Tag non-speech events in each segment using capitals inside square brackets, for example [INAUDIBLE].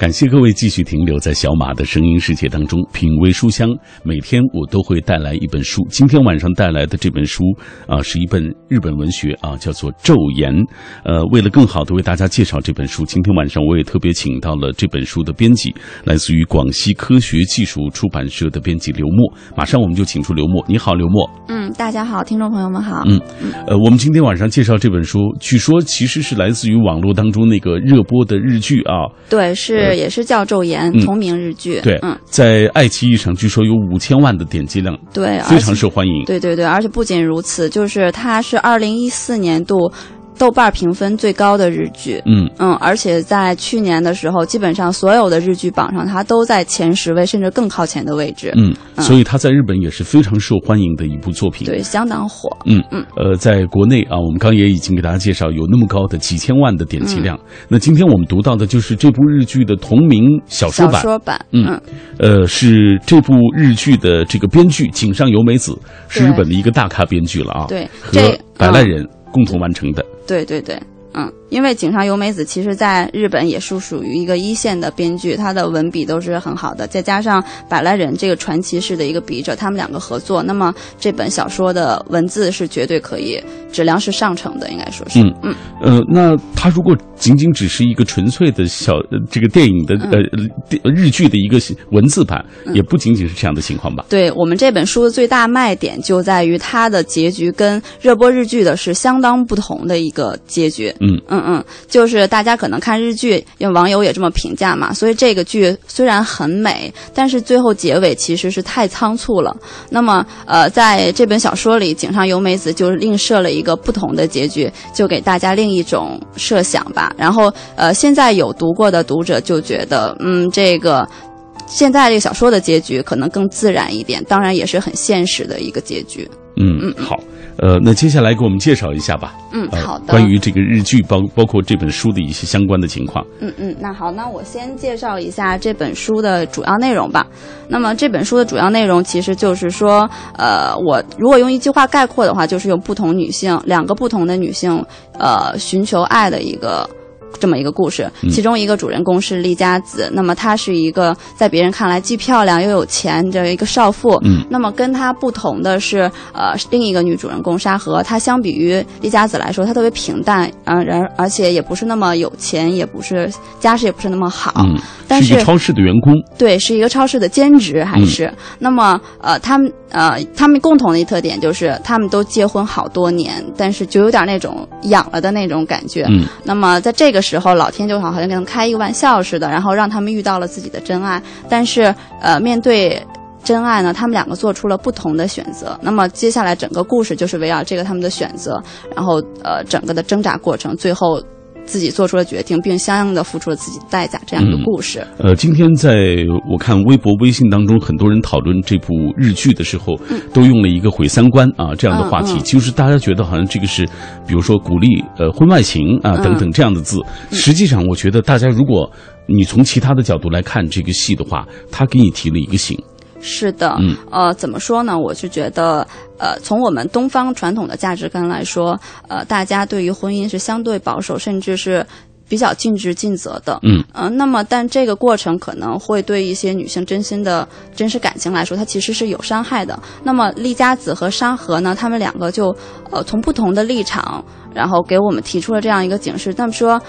感谢各位继续停留在小马的声音世界当中，品味书香。每天我都会带来一本书，今天晚上带来的这本书啊，是一本日本文学啊，叫做《昼颜》。呃，为了更好的为大家介绍这本书，今天晚上我也特别请到了这本书的编辑，来自于广西科学技术出版社的编辑刘墨。马上我们就请出刘墨，你好，刘墨。嗯，大家好，听众朋友们好。嗯，呃，我们今天晚上介绍这本书，据说其实是来自于网络当中那个热播的日剧啊。对，是也是叫《昼颜》嗯同名日剧。对，嗯，在爱奇艺上据说有五千万的点击量，对，非常受欢迎。对对对，而且不仅如此，就是它是二零一四年度豆瓣评分最高的日剧。嗯，嗯，而且在去年的时候，基本上所有的日剧榜上，它都在前十位，甚至更靠前的位置。嗯，所以它在日本也是非常受欢迎的一部作品。对，相当火。嗯嗯呃，在国内啊，我们刚也已经给大家介绍，有那么高的几千万的点击量。那今天我们读到的就是这部日剧的同名小说小版。说版，嗯呃，是这部日剧的这个编剧井上由美子，是日本的一个大咖编剧了啊。对和这嗯百濑人共同完成的。对对对，嗯，因为井上由美子其实在日本也是属于一个一线的编剧，她的文笔都是很好的，再加上百来人这个传奇式的一个笔者，他们两个合作，那么这本小说的文字是绝对可以质量是上乘的，应该说是，嗯。嗯。呃，那它如果仅仅只是一个纯粹的小、呃、这个电影的呃电日剧的一个文字版，也不仅仅是这样的情况吧？对我们这本书的最大卖点就在于它的结局跟热播日剧的是相当不同的一个结局。嗯。嗯嗯，就是大家可能看日剧，因为网友也这么评价嘛，所以这个剧虽然很美，但是最后结尾其实是太仓促了。那么呃，在这本小说里，井上由美子就另设了一个不同的结局，就给大家另一种设想吧。然后呃，现在有读过的读者就觉得，嗯，这个。现在这个小说的结局可能更自然一点，当然也是很现实的一个结局。嗯嗯，好，呃，那接下来给我们介绍一下吧。嗯，呃好的。关于这个日剧包包括这本书的一些相关的情况。嗯嗯，那好，那我先介绍一下这本书的主要内容吧。那么这本书的主要内容其实就是说，呃，我如果用一句话概括的话，就是用不同女性两个不同的女性，呃，寻求爱的一个。这么一个故事，其中一个主人公是丽佳子，那么她是一个在别人看来既漂亮又有钱的一个少妇。嗯，那么跟她不同的是，呃，另一个女主人公沙河，她相比于丽佳子来说，她特别平淡，嗯、然而且也不是那么有钱，也不是家世也不是那么好，嗯，但是是一个超市的员工。对，是一个超市的兼职，还是、那么呃，他们呃，他们共同的一特点就是他们都结婚好多年，但是就有点那种养了的那种感觉。嗯，那么在这个时候，老天就好像给他们开一个玩笑似的，然后让他们遇到了自己的真爱，但是呃，面对。真爱呢？他们两个做出了不同的选择。那么接下来整个故事就是围绕这个他们的选择，然后呃整个的挣扎过程，最后自己做出了决定，并相应的付出了自己的代价，这样一个嗯故事。呃，今天在我看微博、微信当中，很多人讨论这部日剧的时候，都用了一个“毁三观”啊这样的话题，就是大家觉得好像这个是，比如说鼓励呃婚外情啊嗯等等这样的字。实际上，我觉得大家如果你从其他的角度来看这个戏的话，他给你提了一个醒。是的，嗯呃，怎么说呢？我是觉得，呃，从我们东方传统的价值观来说，呃，大家对于婚姻是相对保守，甚至是比较尽职尽责的。嗯，呃，那么但这个过程可能会对一些女性真心的真实感情来说，它其实是有伤害的。那么丽佳子和沙河呢，他们两个就呃从不同的立场，然后给我们提出了这样一个警示。那么说。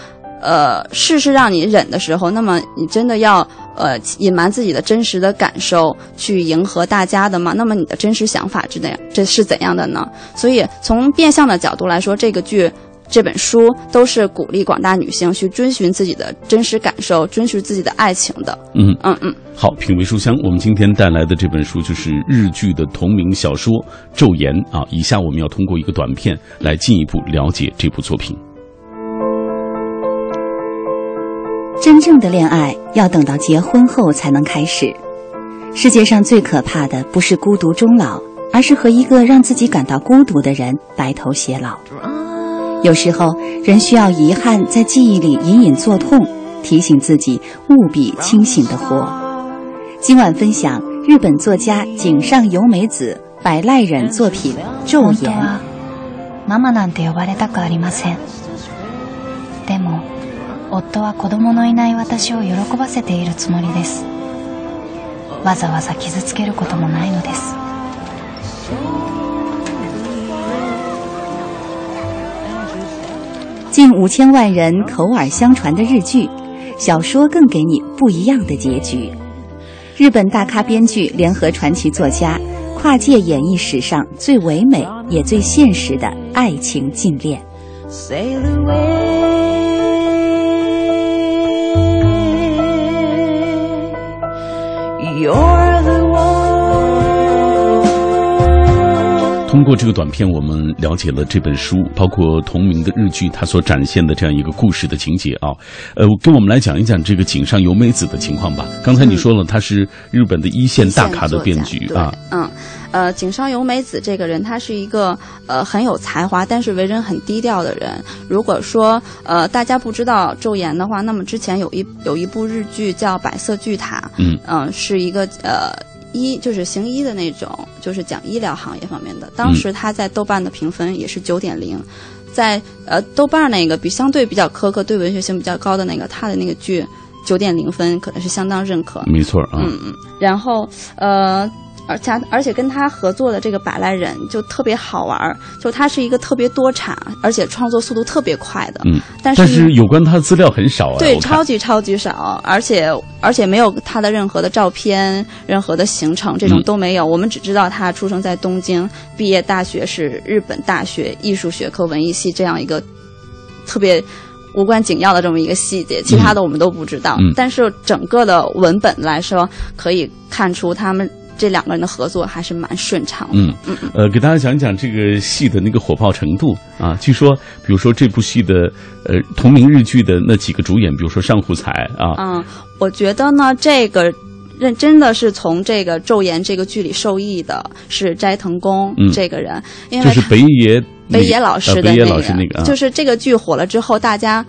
呃，事事让你忍的时候，那么你真的要呃隐瞒自己的真实的感受，去迎合大家的吗？那么你的真实想法是怎样？这是怎样的呢？所以从变相的角度来说，这个剧。这本书都是鼓励广大女性去遵循自己的真实感受，遵循自己的爱情的。嗯嗯嗯，好，品味书香，我们今天带来的这本书就是日剧的同名小说《昼颜》啊。以下我们要通过一个短片来进一步了解这部作品。真正的恋爱要等到结婚后才能开始。世界上最可怕的不是孤独终老，而是和一个让自己感到孤独的人白头偕老。有时候，人需要遗憾在记忆里隐隐作痛，提醒自己务必清醒的活。今晚分享日 日本作家井上由美子百濑忍作品《昼颜》。ママなんて呼ばれたくありません。でも、 夫は子供のいない私を喜ばせているつもりです。わざわざ傷つけることもないのです。近五千万人口耳相传的日剧，小说更给你不一样的结局。日本大咖编剧联合传奇作家，跨界演绎史上最唯美也最现实的爱情禁恋。通过这个短片，我们了解了这本书，包括同名的日剧，它所展现的这样一个故事的情节啊。呃，跟我们来讲一讲这个井上由美子的情况吧。刚才你说了，她是日本的一线大咖的编剧啊。嗯，呃，井上由美子这个人，她是一个呃很有才华，但是为人很低调的人。如果说呃大家不知道《昼颜》的话，那么之前有一有一部日剧叫《白色巨塔》，嗯嗯，是一个呃。医就是行医的那种，就是讲医疗行业方面的。当时他在豆瓣的评分也是九点零，在呃豆瓣那个比相对比较苛刻、对文学性比较高的那个，他的那个剧九点零分可能是相当认可。没错啊，嗯嗯，然后呃。而且而且跟他合作的这个百来人就特别好玩儿，就他是一个特别多产，而且创作速度特别快的。嗯，但是有关他的资料很少啊。对，超级超级少，而且而且没有他的任何的照片、任何的行程，这种都没有。我们只知道他出生在东京，毕业大学是日本大学艺术学科文艺系这样一个特别无关紧要的这么一个细节，其他的我们都不知道。嗯，但是整个的文本来说，可以看出他们。这两个人的合作还是蛮顺畅的。嗯嗯，呃，给大家讲讲这个戏的那个火爆程度啊。据说，比如说这部戏的呃同名日剧的那几个主演，比如说上户彩啊。嗯，我觉得呢，这个认真的是从这个《昼颜》这个剧里受益的是斋藤工这个人，因为就是北野北野老师的那个，就是这个剧火了之后，大家。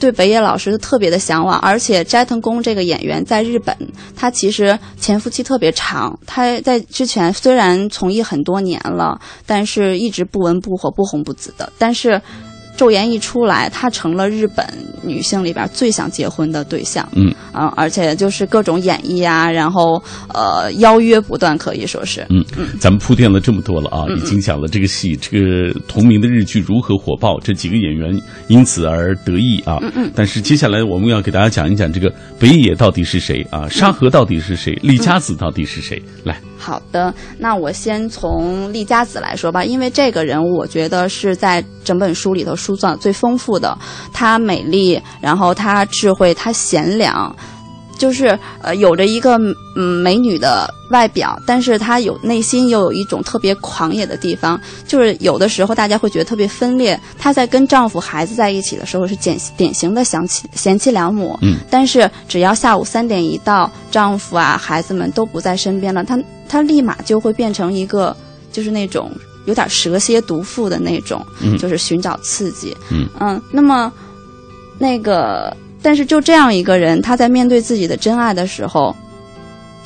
对北野老师特别的向往，而且斋藤工这个演员在日本，他其实潜伏期特别长。他在之前虽然从艺很多年了，但是一直不温不火、不红不紫的。但是。昼颜一出来，她成了日本女性里边最想结婚的对象。嗯啊，而且就是各种演绎啊，然后呃邀约不断，可以说是。嗯嗯，咱们铺垫了这么多了啊，已经讲了这个戏，这个同名的日剧如何火爆，这几个演员因此而得意啊。嗯嗯。但是接下来我们要给大家讲一讲这个北野到底是谁啊？沙河到底是谁？李佳子到底是谁？来。好的，那我先从丽佳子来说吧，因为这个人物我觉得是在整本书里头塑造最丰富的。她美丽，然后她智慧，她贤良。就是呃，有着一个嗯美女的外表，但是她有内心又有一种特别狂野的地方。就是有的时候大家会觉得特别分裂。她在跟丈夫、孩子在一起的时候是典典型的贤妻贤妻良母，嗯，但是只要下午三点一到，丈夫啊、孩子们都不在身边了，她她立马就会变成一个就是那种有点蛇蝎毒妇的那种，嗯，就是寻找刺激，嗯嗯，那么那个。但是就这样一个人，他在面对自己的真爱的时候，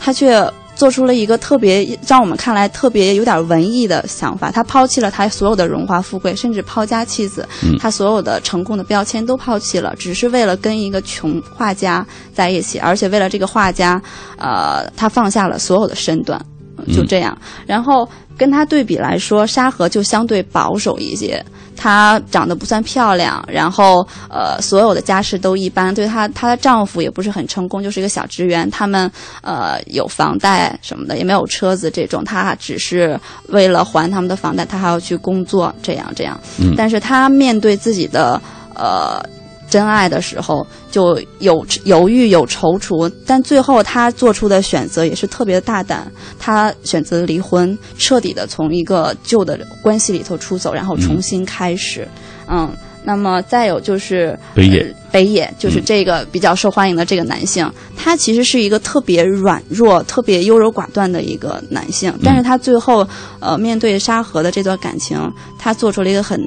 他却做出了一个特别让我们看来特别有点文艺的想法。他抛弃了他所有的荣华富贵，甚至抛家弃子，他所有的成功的标签都抛弃了，只是为了跟一个穷画家在一起，而且为了这个画家，呃，他放下了所有的身段，就这样。然后跟他对比来说，沙河就相对保守一些。她长得不算漂亮，然后呃，所有的家世都一般。对她，她的丈夫也不是很成功，就是一个小职员。他们呃有房贷什么的，也没有车子这种。她只是为了还他们的房贷，她还要去工作，这样这样。嗯。但是她面对自己的呃。真爱的时候就有犹豫有踌躇，但最后他做出的选择也是特别大胆。他选择离婚，彻底的从一个旧的关系里头出走，然后重新开始。嗯，那么再有就是北野，北野就是这个比较受欢迎的这个男性，他其实是一个特别软弱、特别优柔寡断的一个男性，但是他最后呃面对沙河的这段感情，他做出了一个很。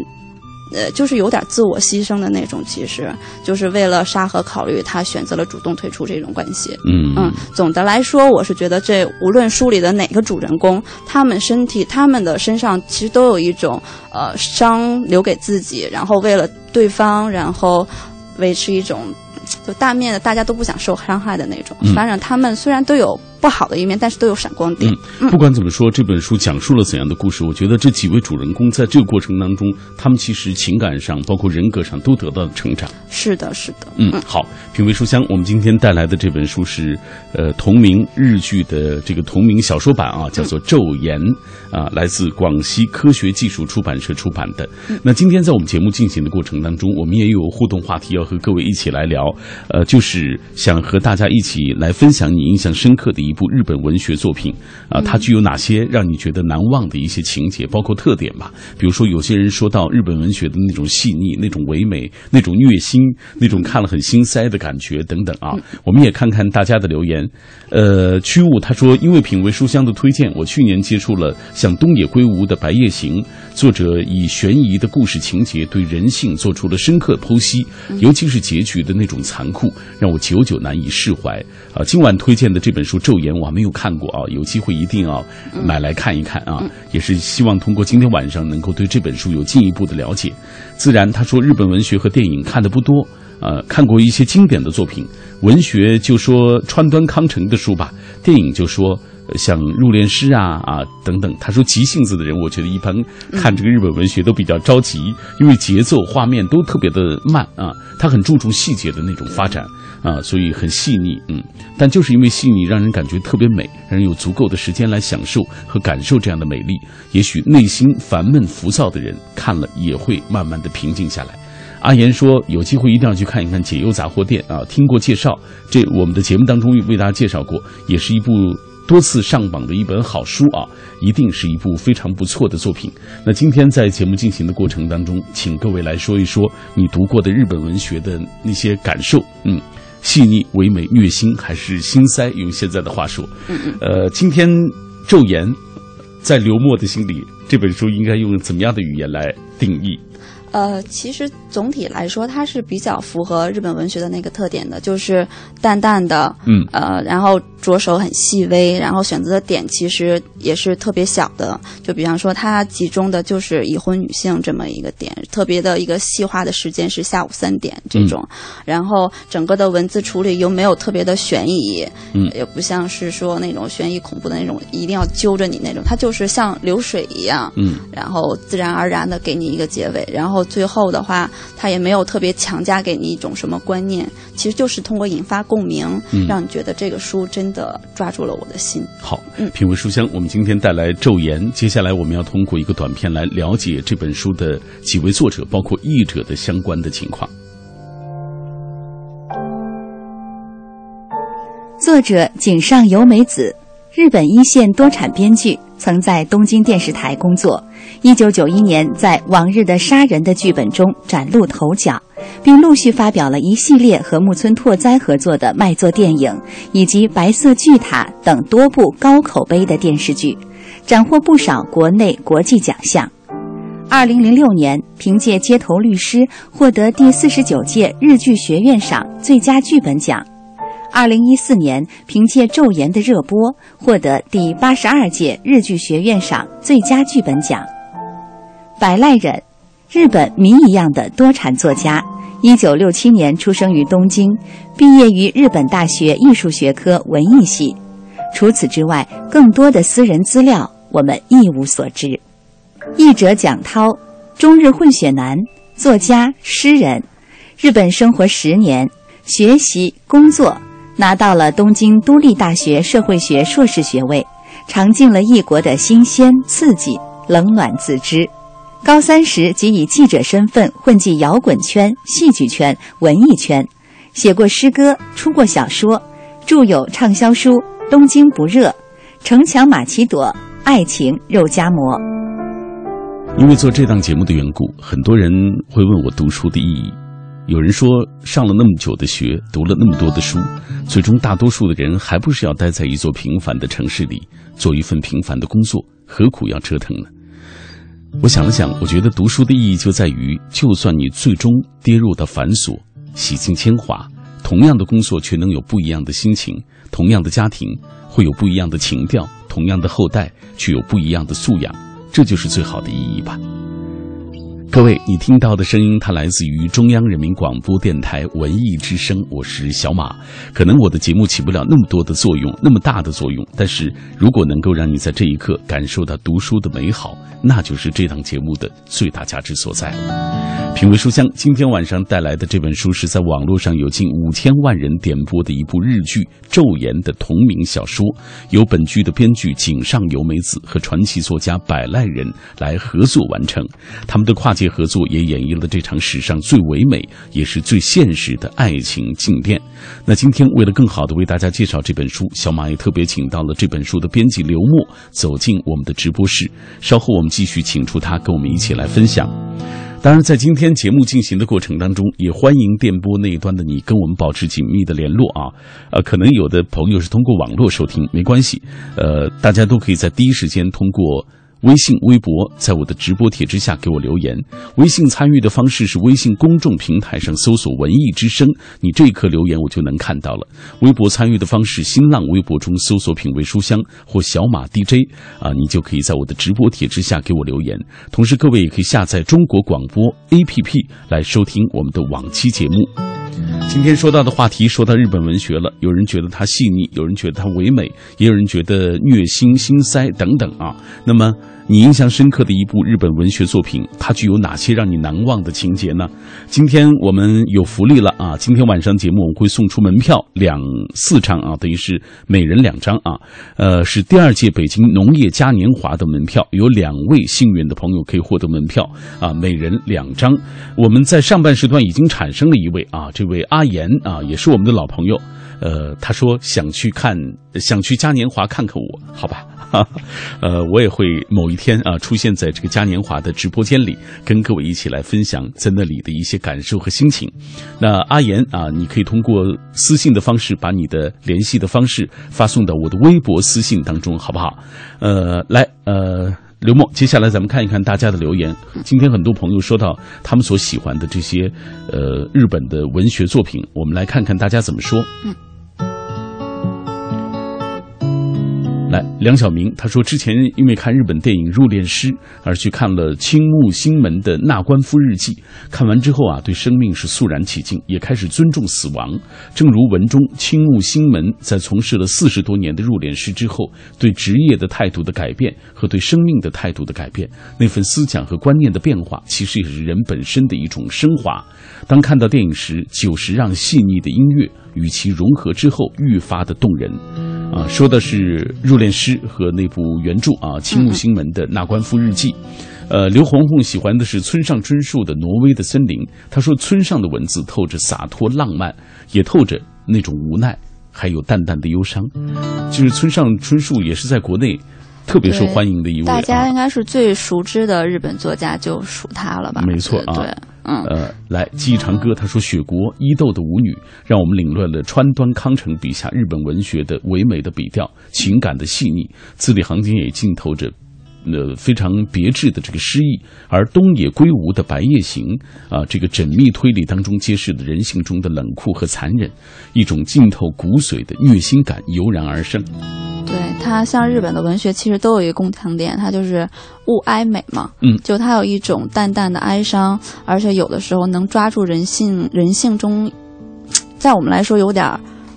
呃，就是有点自我牺牲的那种，其实就是为了沙河考虑，他选择了主动退出这种关系。嗯嗯，总的来说，我是觉得这无论书里的哪个主人公，他们身体、他们的身上其实都有一种呃伤留给自己，然后为了对方，然后维持一种就大面的大家都不想受伤害的那种。嗯反正他们虽然都有不好的一面，但是都有闪光点。嗯，不管怎么说，这本书讲述了怎样的故事？我觉得这几位主人公在这个过程当中，他们其实情感上，包括人格上都得到了成长。是的，是的。嗯，好，品味书香，我们今天带来的这本书是呃同名日剧的这个同名小说版啊，叫做《昼颜》啊，来自广西科学技术出版社出版的。那今天在我们节目进行的过程当中，我们也有互动话题要和各位一起来聊，呃，就是想和大家一起来分享你印象深刻的一部日本文学作品啊，它具有哪些让你觉得难忘的一些情节，包括特点吧。比如说，有些人说到日本文学的那种细腻、那种唯美、那种虐心、那种看了很心塞的感觉等等啊。我们也看看大家的留言。呃，屈物他说，因为品味书香的推荐，我去年接触了像东野圭吾的《白夜行》，作者以悬疑的故事情节对人性做出了深刻剖析，尤其是结局的那种残酷，让我久久难以释怀。啊，今晚推荐的这本书《昼颜》，我还没有看过啊，有机会一定要买来看一看啊。也是希望通过今天晚上能够对这本书有进一步的了解。自然，他说日本文学和电影看的不多。呃，看过一些经典的作品，文学就说川端康成的书吧，电影就说像入殓师啊啊等等。他说急性子的人，我觉得一般看这个日本文学都比较着急，因为节奏、画面都特别的慢啊，他很注重细节的那种发展啊，所以很细腻。嗯，但就是因为细腻，让人感觉特别美，让人有足够的时间来享受和感受这样的美丽。也许内心烦闷浮躁的人看了也会慢慢的平静下来。阿言说：“有机会一定要去看一看《解忧杂货店》啊！听过介绍，这我们的节目当中为大家介绍过，也是一部多次上榜的一本好书啊，一定是一部非常不错的作品。那今天在节目进行的过程当中，请各位来说一说你读过的日本文学的那些感受，嗯，细腻、唯美、虐心，还是心塞？用现在的话说，呃，今天《昼颜》在刘墨的心里，这本书应该用怎么样的语言来定义？”呃，其实总体来说，它是比较符合日本文学的那个特点的，就是淡淡的，嗯。呃，然后着手很细微，然后选择的点其实也是特别小的，就比方说它集中的就是已婚女性这么一个点，特别的一个细化的时间是下午三点这种，然后整个的文字处理又没有特别的悬疑，嗯。也不像是说那种悬疑恐怖的那种一定要揪着你那种，它就是像流水一样，嗯。然后自然而然的给你一个结尾，然后最后的话，他也没有特别强加给你一种什么观念，其实就是通过引发共鸣，嗯让你觉得这个书真的抓住了我的心。好嗯，品味书香，我们今天带来《昼颜》，接下来我们要通过一个短片来了解这本书的几位作者，包括译者的相关的情况。作者井上由美子，日本一线多产编剧，曾在东京电视台工作。一九九一年，在《往日的杀人》的剧本中崭露头角，并陆续发表了一系列和木村拓哉合作的卖座电影，以及《白色巨塔》等多部高口碑的电视剧，斩获不少国内国际奖项。二零零六年，凭借《街头律师》获得第四十九届日剧学院赏最佳剧本奖。二零一四年，凭借《昼颜》的热播，获得第八十二届日剧学院赏最佳剧本奖。百濑忍，日本谜一样的多产作家，一九六七年出生于东京，毕业于日本大学艺术学科文艺系。除此之外，更多的私人资料我们一无所知。译者蒋涛，中日混血男，作家、诗人，日本生活十年，学习、工作。拿到了东京都立大学社会学硕士学位，尝尽了异国的新鲜刺激，冷暖自知。高三时即以记者身份混迹摇滚圈、戏剧圈、文艺圈，写过诗歌，出过小说，著有畅销书《东京不热》《城墙马奇朵》《爱情肉夹馍》。因为做这档节目的缘故，很多人会问我读书的意义。有人说，上了那么久的学，读了那么多的书，最终大多数的人还不是要待在一座平凡的城市里，做一份平凡的工作，何苦要折腾呢？我想了想，我觉得读书的意义就在于，就算你最终跌入的繁琐、洗尽铅华，同样的工作却能有不一样的心情；同样的家庭会有不一样的情调；同样的后代却有不一样的素养，这就是最好的意义吧。各位，你听到的声音，它来自于中央人民广播电台文艺之声，我是小马。可能我的节目起不了那么多的作用，那么大的作用，但是如果能够让你在这一刻感受到读书的美好，那就是这档节目的最大价值所在。品味书香，今天晚上带来的这本书是在网络上有近五千万人点播的一部日剧《昼颜》的同名小说，由本剧的编剧井上由美子和传奇作家百濑人来合作完成，他们的跨界合作也演绎了这场史上最唯美也是最现实的爱情静电。那今天为了更好的为大家介绍这本书，小马也特别请到了这本书的编辑刘默走进我们的直播室，稍后我们继续请出他跟我们一起来分享。当然，在今天节目进行的过程当中，也欢迎电波那一端的你跟我们保持紧密的联络啊。呃，可能有的朋友是通过网络收听，没关系，呃，大家都可以在第一时间通过。微信、微博，在我的直播帖之下给我留言。微信参与的方式是微信公众平台上搜索“文艺之声”，你这一刻留言我就能看到了。微博参与的方式，新浪微博中搜索“品味书香”或“小马 DJ”，啊，你就可以在我的直播帖之下给我留言。同时，各位也可以下载中国广播 APP 来收听我们的往期节目。今天说到的话题，说到日本文学了，有人觉得它细腻，有人觉得它唯美，也有人觉得虐心、心塞等等啊。那么。你印象深刻的一部日本文学作品，它具有哪些让你难忘的情节呢？今天我们有福利了啊！今天晚上节目我们会送出门票两四张啊，等于是每人两张啊。呃，是第二届北京农业嘉年华的门票，有两位幸运的朋友可以获得门票啊，每人两张。我们在上半时段已经产生了一位啊，这位阿岩啊，也是我们的老朋友。呃，他说想去看，想去嘉年华看看我，好吧。[LAUGHS] 呃，我也会某一天啊出现在这个嘉年华的直播间里，跟各位一起来分享在那里的一些感受和心情。那阿岩啊，你可以通过私信的方式把你的联系的方式发送到我的微博私信当中，好不好？呃，来，呃，刘默，接下来咱们看一看大家的留言。今天很多朋友说到他们所喜欢的这些呃日本的文学作品，我们来看看大家怎么说。嗯。梁晓明他说，之前因为看日本电影《入殓师》而去看了青木新门的《纳官夫日记》，看完之后啊，对生命是肃然起敬，也开始尊重死亡。正如文中青木新门在从事了四十多年的入殓师之后，对职业的态度的改变和对生命的态度的改变，那份思想和观念的变化，其实也是人本身的一种升华。当看到电影时，久石让细腻的音乐与其融合之后，愈发的动人。啊，说的是入殓师和那部原著啊，青木新门的《纳官夫日记》。呃，刘红红喜欢的是村上春树的《挪威的森林》。他说，村上的文字透着洒脱浪漫，也透着那种无奈，还有淡淡的忧伤。就是村上春树也是在国内。特别受欢迎的一位，大家应该是最熟知的日本作家，就属他了吧？没错啊，对，嗯，呃，来记忆长歌，他说雪国伊豆的舞女，让我们领略了川端康成笔下日本文学的唯美的笔调，情感的细腻，字里行间也浸透着。呃，非常别致的这个诗意，而东野圭吾的《白夜行》啊，这个缜密推理当中揭示的人性中的冷酷和残忍，一种浸透骨髓的虐心感油然而生。对它，像日本的文学其实都有一个共同点，它就是物哀美嘛。嗯，就它有一种淡淡的哀伤，而且有的时候能抓住人性，人性中，在我们来说有点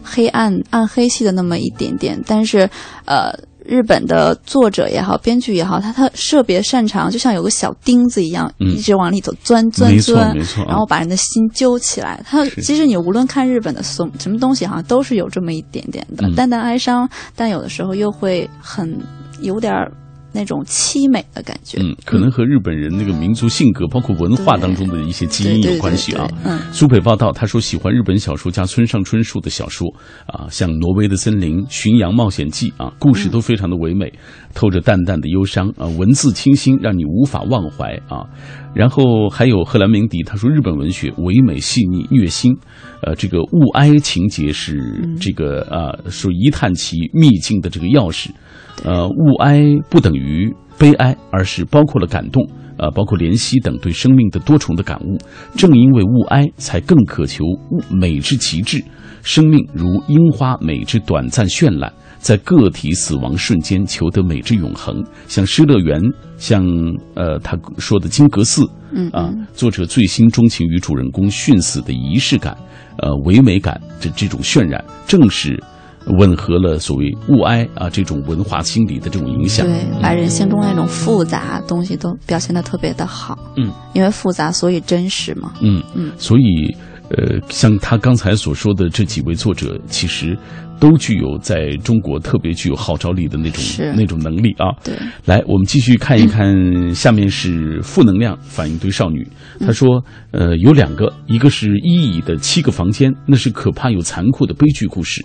黑暗、暗黑系的那么一点点，但是呃。日本的作者也好，编剧也好，他他特别擅长，就像有个小钉子一样，一直往里头钻钻钻，然后把人的心揪起来。他其实你无论看日本的什什么东西，好像都是有这么一点点的淡淡哀伤，但有的时候又会很有点儿。那种凄美的感觉，嗯，可能和日本人那个民族性格，包括文化当中的一些基因有关系啊。嗯，苏北报道他说喜欢日本小说家村上春树的小说啊，像《挪威的森林》《巡洋冒险记》啊，故事都非常的唯美，透着淡淡的忧伤啊，文字清新，让你无法忘怀啊。然后还有赫兰明迪，他说日本文学唯美细腻虐心，呃，这个物哀情节是这个啊，说一探其秘境的这个钥匙。呃，物哀不等于悲哀，而是包括了感动，呃，包括怜惜等对生命的多重的感悟。正因为物哀，才更渴求物美之极致。生命如樱花，美之短暂绚烂。在个体死亡瞬间求得美之永恒，像《失乐园》，像呃他说的金阁寺，嗯啊，作者最心钟情于主人公殉死的仪式感，呃唯美感，这这种渲染，正是吻合了所谓物哀啊这种文化心理的这种影响。对，把人性中那种复杂东西都表现得特别的好。嗯，因为复杂，所以真实嘛。嗯嗯，所以呃，像他刚才所说的这几位作者，其实都具有在中国特别具有号召力的那种那种能力啊。对，来，我们继续看一看，下面是负能量反应堆少女。她说，呃，有两个，一个是伊乙的七个房间，那是可怕又残酷的悲剧故事。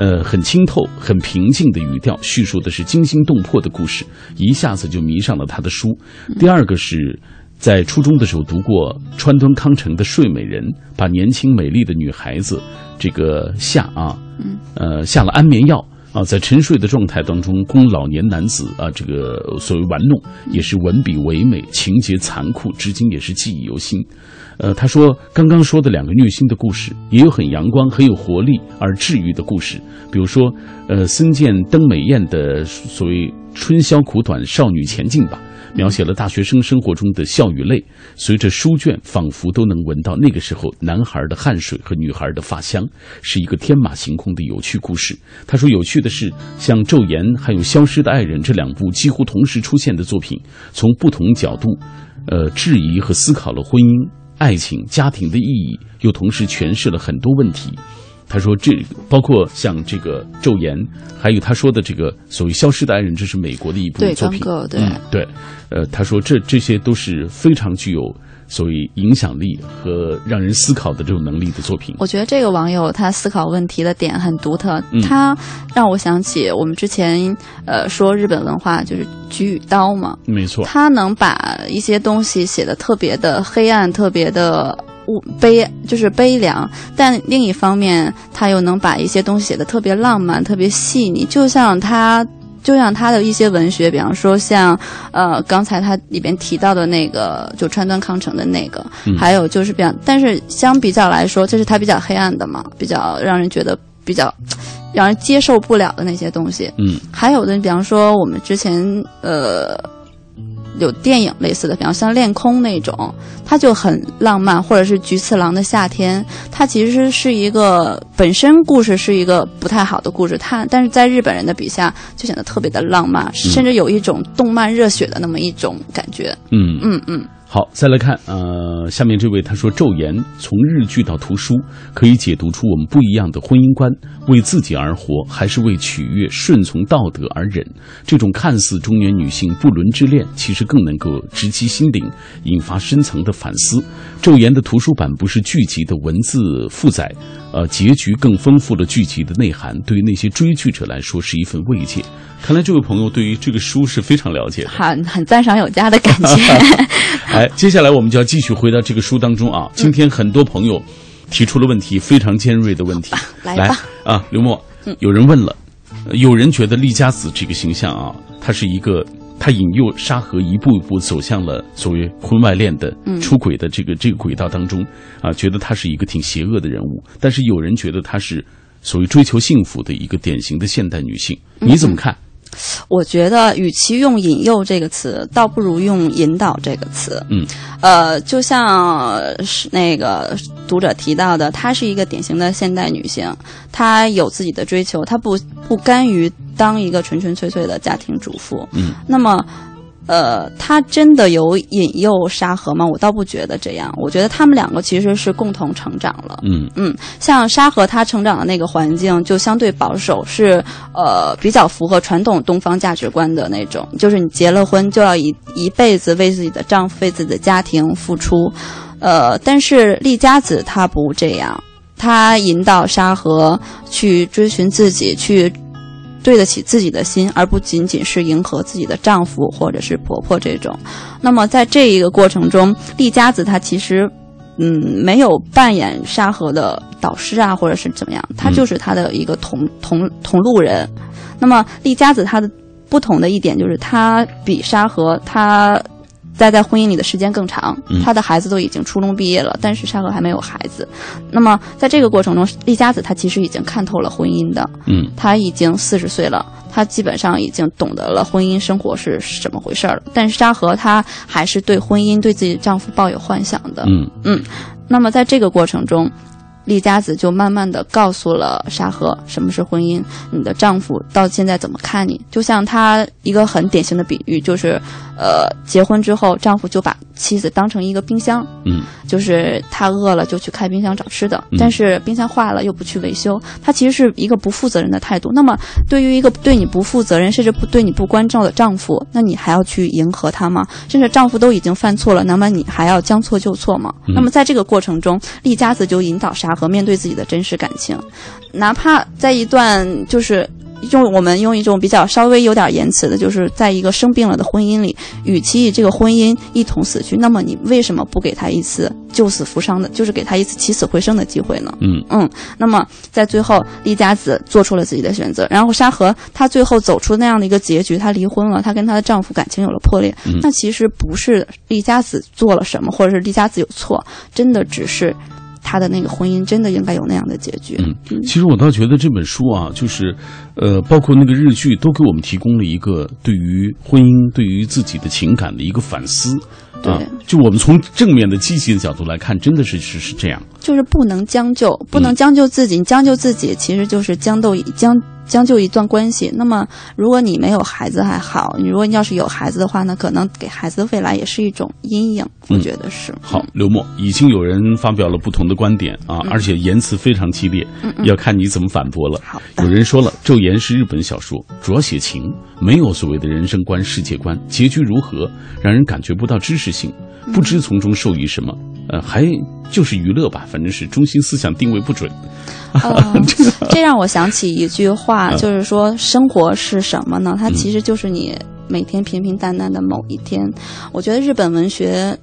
呃，很清透、很平静的语调，叙述的是惊心动魄的故事，一下子就迷上了他的书。第二个是在初中的时候读过川端康成的《睡美人》，把年轻美丽的女孩子这个下啊，呃，下了安眠药。啊，在沉睡的状态当中，供老年男子啊，这个所谓玩弄，也是文笔唯美，情节残酷，至今也是记忆犹新。呃，他说刚刚说的两个虐心的故事，也有很阳光、很有活力而治愈的故事，比如说，呃，森见登美彦的所谓“春宵苦短，少女前进吧”。描写了大学生生活中的笑与泪，随着书卷，仿佛都能闻到那个时候男孩的汗水和女孩的发香，是一个天马行空的有趣故事。他说，有趣的是，像《昼颜》还有《消失的爱人》这两部几乎同时出现的作品，从不同角度，呃，质疑和思考了婚姻、爱情、家庭的意义，又同时诠释了很多问题。他说：“这包括像这个《昼颜》，还有他说的这个所谓《消失的爱人》，这是美国的一部对作品。对嗯，对，呃，他说这这些都是非常具有所谓影响力和让人思考的这种能力的作品。我觉得这个网友他思考问题的点很独特，嗯。他让我想起我们之前呃说日本文化就是举与刀嘛，没错，他能把一些东西写的特别的黑暗，特别的物悲，就是悲凉，但另一方面，他又能把一些东西写得特别浪漫、特别细腻，就像他。就像他的一些文学，比方说像，呃，刚才他里边提到的那个，就川端康成的那个，嗯还有就是比较，但是相比较来说，这是他比较黑暗的嘛，比较让人觉得比较让人接受不了的那些东西。嗯还有的，比方说我们之前呃有电影类似的，比方像《恋空》那种，它就很浪漫，或者是《菊次郎的夏天》，它其实是一个本身故事是一个不太好的故事，它但是在日本人的笔下就显得特别的浪漫，甚至有一种动漫热血的那么一种感觉。嗯。嗯嗯，好，再来看，呃，下面这位他说，《昼颜》从日剧到图书，可以解读出我们不一样的婚姻观：为自己而活，还是为取悦、顺从道德而忍？这种看似中年女性不伦之恋，其实更能够直击心灵，引发深层的反思。《昼颜》的图书版不是剧集的文字负载，呃，结局更丰富了剧集的内涵，对于那些追剧者来说是一份慰藉。看来这位朋友对于这个书是非常了解的。很很赞赏有加的感觉。[LAUGHS] 哎，接下来我们就要继续回到这个书当中啊。今天很多朋友提出了问题，非常尖锐的问题。[LAUGHS] 来吧啊，刘墨，有人问了，呃有人觉得丽家子这个形象啊，他是一个。她引诱沙河一步一步走向了所谓婚外恋的出轨的这个这个轨道当中啊，觉得他是一个挺邪恶的人物。但是有人觉得他是所谓追求幸福的一个典型的现代女性，你怎么看？我觉得，与其用“引诱”这个词，倒不如用“引导”这个词。嗯，呃，就像是那个读者提到的，她是一个典型的现代女性，她有自己的追求，她不不甘于当一个纯纯粹粹的家庭主妇。嗯，那么。呃，他真的有引诱沙河吗？我倒不觉得这样。我觉得他们两个其实是共同成长了。嗯嗯，像沙河他成长的那个环境就相对保守，是呃比较符合传统东方价值观的那种，就是你结了婚就要一一辈子为自己的丈夫、为自己的家庭付出。呃，但是丽佳子她不这样，她引导沙河去追寻自己，去对得起自己的心，而不仅仅是迎合自己的丈夫或者是婆婆这种。那么在这一个过程中，丽佳子她其实。嗯，没有扮演沙河的导师啊，或者是怎么样，她就是她的一个同同同路人。那么丽佳子她的不同的一点就是她比沙河她。待在婚姻里的时间更长，她的孩子都已经初中毕业了，但是沙河还没有孩子。那么在这个过程中，丽佳子她其实已经看透了婚姻的，嗯，她已经四十岁了，她基本上已经懂得了婚姻生活是怎么回事了。但是沙河她还是对婚姻、对自己丈夫抱有幻想的，嗯嗯。那么在这个过程中。丽佳子就慢慢的告诉了沙河什么是婚姻，你的丈夫到现在怎么看你？就像他一个很典型的比喻，就是，呃，结婚之后，丈夫就把妻子当成一个冰箱，嗯，就是他饿了就去开冰箱找吃的，但是冰箱坏了又不去维修，他其实是一个不负责任的态度。那么，对于一个对你不负责任，甚至不对你不关照的丈夫，那你还要去迎合他吗？甚至丈夫都已经犯错了，那么你还要将错就错吗？那么在这个过程中，丽佳子就引导沙。和面对自己的真实感情，哪怕在一段就是用我们用一种比较稍微有点言辞的，就是在一个生病了的婚姻里，与其以这个婚姻一同死去，那么你为什么不给他一次救死扶伤的，就是给他一次起死回生的机会呢？嗯嗯。那么在最后，丽佳子做出了自己的选择，然后沙河她最后走出那样的一个结局，她离婚了，她跟她的丈夫感情有了破裂。那其实不是丽佳子做了什么，或者是丽佳子有错，真的只是。他的那个婚姻真的应该有那样的结局。嗯，其实我倒觉得这本书啊，就是，呃，包括那个日剧，都给我们提供了一个对于婚姻、对于自己的情感的一个反思。对，就我们从正面的、积极的角度来看，真的是是是这样。就是不能将就，不能将就自己。你将就自己，其实就是将斗将。将就一段关系，那么如果你没有孩子还好，你如果你要是有孩子的话呢，可能给孩子的未来也是一种阴影，我觉得是。好，刘默已经有人发表了不同的观点啊，而且言辞非常激烈，要看你怎么反驳了。好，有人说了，《昼颜》是日本小说，主要写情，没有所谓的人生观、世界观，结局如何，让人感觉不到知识性，不知从中受益什么，呃，还就是娱乐吧，反正是中心思想定位不准。呃，[LAUGHS] [LAUGHS] 这让我想起一句话，就是说，生活是什么呢？它其实就是你每天平平淡淡的某一天。我觉得日本文学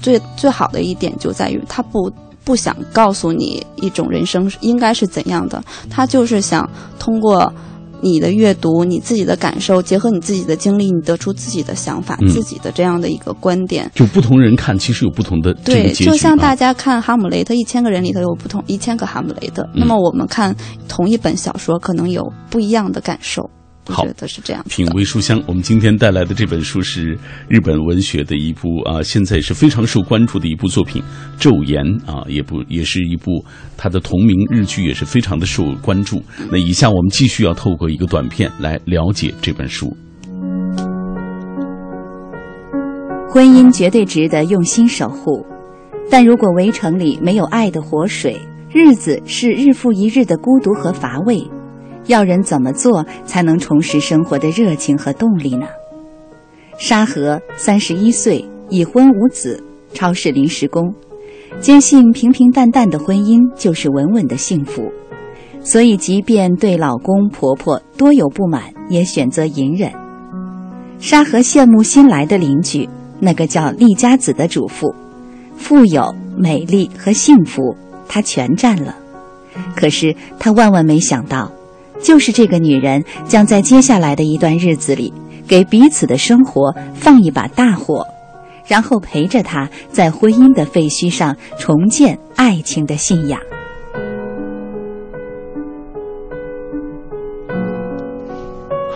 最最好的一点就在于，它不不想告诉你一种人生应该是怎样的，它就是想通过。你的阅读，你自己的感受，结合你自己的经历，你得出自己的想法，自己的这样的一个观点。就不同人看，其实有不同的对，就像大家看《哈姆雷特》，一千个人里头有不同一千个哈姆雷特。那么我们看同一本小说，可能有不一样的感受。好，觉得是这样。品味书香，我们今天带来的这本书是日本文学的一部啊，现在是非常受关注的一部作品《昼颜》啊，也不也是一部它的同名日剧，也是非常的受关注。那以下我们继续要透过一个短片来了解这本书。婚姻绝对值得用心守护，但如果围城里没有爱的活水，日子是日复一日的孤独和乏味。要人怎么做才能重拾生活的热情和动力呢？沙河三十一岁，已婚无子，超市临时工，坚信平平淡淡的婚姻就是稳稳的幸福，所以即便对老公婆婆多有不满，也选择隐忍。沙河羡慕新来的邻居，那个叫丽佳子的主妇，富有、美丽和幸福，她全占了。可是她万万没想到。就是这个女人，将在接下来的一段日子里，给彼此的生活放一把大火，然后陪着他在婚姻的废墟上重建爱情的信仰。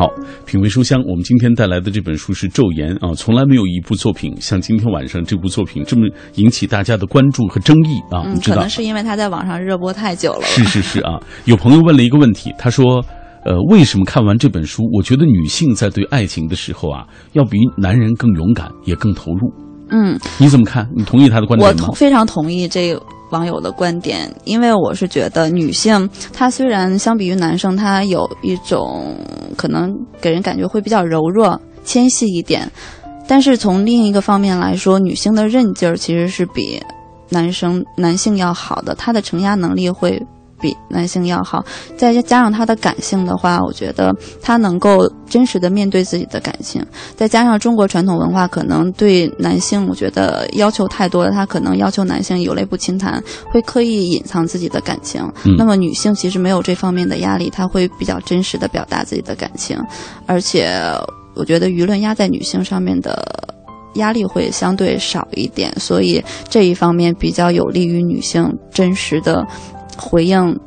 好，品味书香，我们今天带来的这本书是《昼颜》啊，从来没有一部作品像今天晚上这部作品这么引起大家的关注和争议啊。嗯，可能是因为他在网上热播太久了。是是是啊，有朋友问了一个问题，他说：“呃，为什么看完这本书，我觉得女性在对爱情的时候啊，要比男人更勇敢，也更投入？”嗯，你怎么看？你同意他的观点吗？我非常同意这。网友的观点，因为我是觉得女性她虽然相比于男生，她有一种可能给人感觉会比较柔弱、纤细一点，但是从另一个方面来说，女性的韧劲儿其实是比男生男性要好的，她的承压能力会比男性要好。再加上他的感性的话，我觉得他能够真实的面对自己的感情。再加上中国传统文化可能对男性，我觉得要求太多了，他可能要求男性有泪不轻弹，会刻意隐藏自己的感情。嗯那么女性其实没有这方面的压力，她会比较真实的表达自己的感情，而且我觉得舆论压在女性上面的。压力会相对少一点，所以这一方面比较有利于女性真实的回应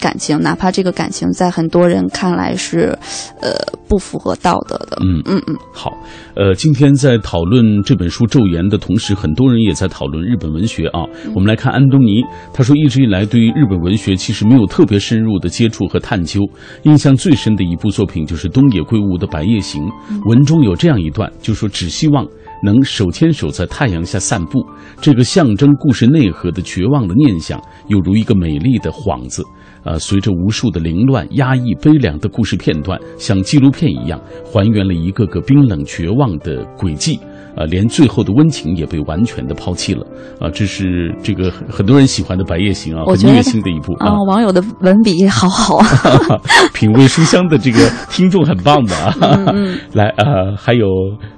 感情，哪怕这个感情在很多人看来是，呃，不符合道德的。嗯嗯嗯，好，呃，今天在讨论这本书《昼颜》的同时，很多人也在讨论日本文学啊。我们来看安东尼，他说一直以来对于日本文学其实没有特别深入的接触和探究，印象最深的一部作品就是东野圭吾的《白夜行》，文中有这样一段，就说只希望。能手牵手在太阳下散步，这个象征故事内核的绝望的念想，犹如一个美丽的幌子。呃，随着无数的凌乱、压抑、悲凉的故事片段，像纪录片一样，还原了一个个冰冷绝望的轨迹。呃，连最后的温情也被完全的抛弃了。啊、这是这个很很多人喜欢的《白夜行》啊，我觉得很虐心的一部啊。啊，网友的文笔好好啊。[LAUGHS] 品味书香的这个听众很棒的啊。嗯 [LAUGHS] 来呃，还有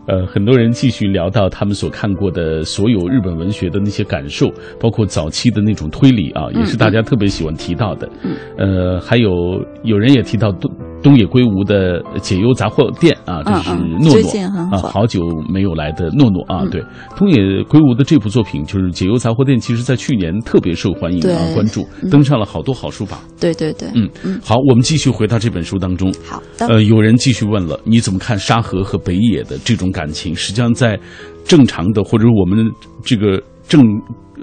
呃，很多人继续聊到他们所看过的所有日本文学的那些感受，包括早期的那种推理啊，也是大家特别喜欢提到的。嗯呃，还有有人也提到东东野圭吾的《解忧杂货店》啊，这是诺诺啊，好久没有来的诺诺啊，嗯对，东野圭吾的这部作品就是《解忧杂货店》，其实在去年特别受欢迎啊，关注，嗯登上了好多好书榜。对对对，嗯嗯，好，我们继续回到这本书当中。好的。呃，有人继续问了，你怎么看沙河和北野的这种感情？实际上，在正常的或者我们这个正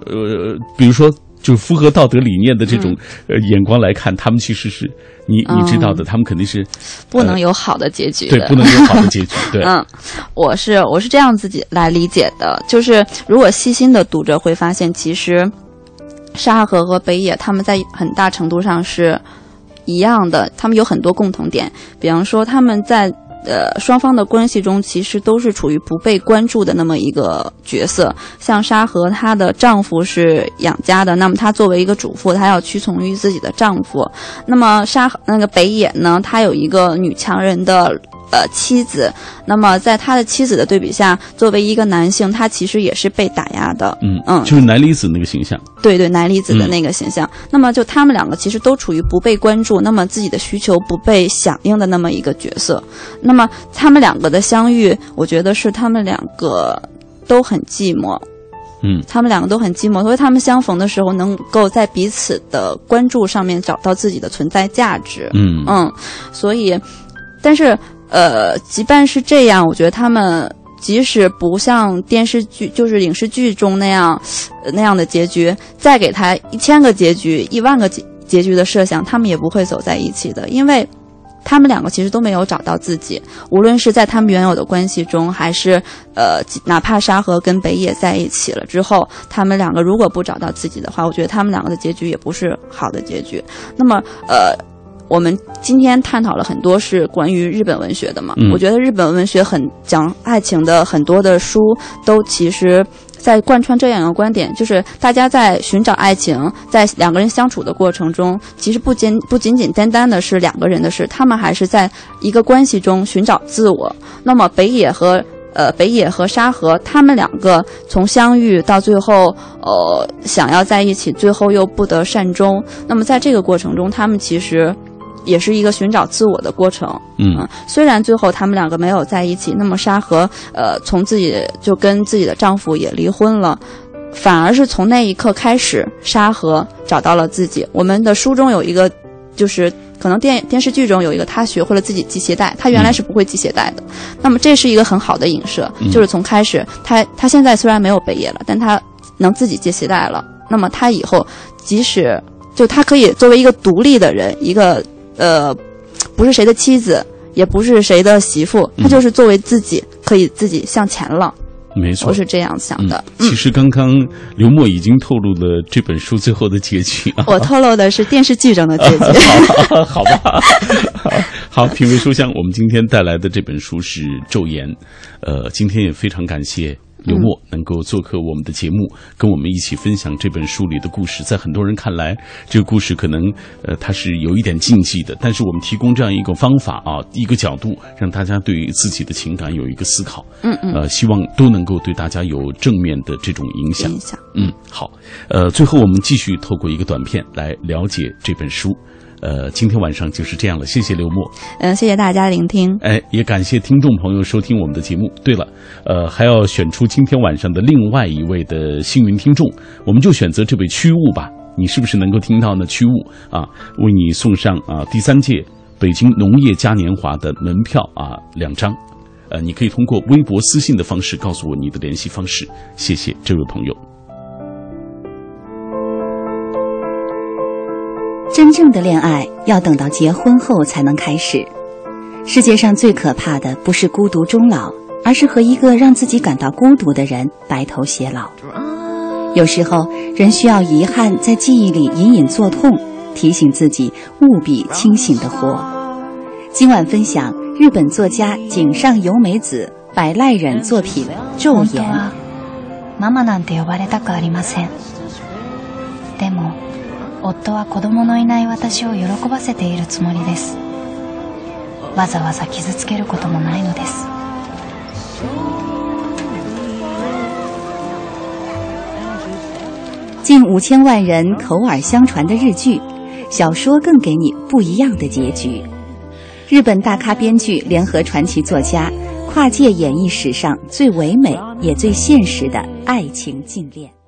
呃，比如说就是符合道德理念的这种、呃眼光来看，他们其实是你你知道的，他们肯定是不能有好的结局的。对不能有好的结局。[LAUGHS] 对，嗯，我是我是这样自己来理解的，就是如果细心的读者会发现，其实沙河和北野他们在很大程度上是一样的，他们有很多共同点，比方说他们在。呃，双方的关系中其实都是处于不被关注的那么一个角色。像沙河，她的丈夫是养家的，那么她作为一个主妇，她要屈从于自己的丈夫。那么沙那个北野呢，她有一个女强人的呃妻子，那么在他的妻子的对比下，作为一个男性，他其实也是被打压的。嗯嗯就是男离子那个形象。对对，男离子的那个形象。那么就他们两个其实都处于不被关注，那么自己的需求不被响应的那么一个角色。那么他们两个的相遇，我觉得是他们两个都很寂寞。嗯他们两个都很寂寞，所以他们相逢的时候，能够在彼此的关注上面找到自己的存在价值。嗯嗯，所以，但是呃，即便是这样，我觉得他们即使不像电视剧，就是影视剧中那样、那样的结局，再给他一千个结局、一万个结结局的设想，他们也不会走在一起的，因为。他们两个其实都没有找到自己，无论是在他们原有的关系中，还是呃，哪怕沙河跟北野在一起了之后，他们两个如果不找到自己的话，我觉得他们两个的结局也不是好的结局。那么，呃，我们今天探讨了很多是关于日本文学的嘛，嗯我觉得日本文学很讲爱情的很多的书都其实。在贯穿这样一个观点，就是大家在寻找爱情，在两个人相处的过程中，其实不仅不仅仅单单的是两个人的事，他们还是在一个关系中寻找自我。那么北野和呃北野和沙河，他们两个从相遇到最后，呃想要在一起，最后又不得善终。那么在这个过程中，他们其实也是一个寻找自我的过程。嗯虽然最后他们两个没有在一起，那么沙河呃从自己就跟自己的丈夫也离婚了。反而是从那一刻开始，沙河找到了自己。我们的书中有一个，就是可能电电视剧中有一个，他学会了自己系鞋带，他原来是不会系鞋带的。那么这是一个很好的影射，嗯就是从开始，他他现在虽然没有北野了，但他能自己系鞋带了。那么他以后即使就他可以作为一个独立的人，一个呃不是谁的妻子，也不是谁的媳妇，他嗯就是作为自己可以自己向前了。没错我。是这样想的。嗯，其实刚刚刘墨已经透露了这本书最后的结局啊。我透露的是电视剧中的结局。[LAUGHS] 好吧，好，品味书香，我们今天带来的这本书是《昼颜》，呃，今天也非常感谢刘默能够做客我们的节目，跟我们一起分享这本书里的故事。在很多人看来，这个故事可能呃它是有一点禁忌的，但是我们提供这样一个方法啊，一个角度，让大家对于自己的情感有一个思考。嗯嗯，呃，希望都能够对大家有正面的这种影响。影响。嗯，好。呃，最后我们继续透过一个短片来了解这本书。呃，今天晚上就是这样了，谢谢刘默。嗯，谢谢大家聆听。哎，也感谢听众朋友收听我们的节目。对了，呃，还要选出今天晚上的另外一位的幸运听众，我们就选择这位曲物吧。你是不是能够听到呢？曲物啊，为你送上啊第三届北京农业嘉年华的门票啊两张。呃，你可以通过微博私信的方式告诉我你的联系方式。谢谢这位朋友。真正的恋爱要等到结婚后才能开始。世界上最可怕的不是孤独终老，而是和一个让自己感到孤独的人白头偕老。有时候，人需要遗憾在记忆里隐隐作痛，提醒自己务必清醒的活。今晚分享日本作家井上由美子百濑忍作品《昼颜》。ママなんて呼ばれたくありません。でも。 夫は子供のいない私を喜ばせているつもりですわざわざ傷つけることもないのです近五千万人口耳相传的日剧，小说更给你不一样的结局。日本大咖编剧联合传奇作家，跨界演绎史上最唯美也最现实的爱情禁恋。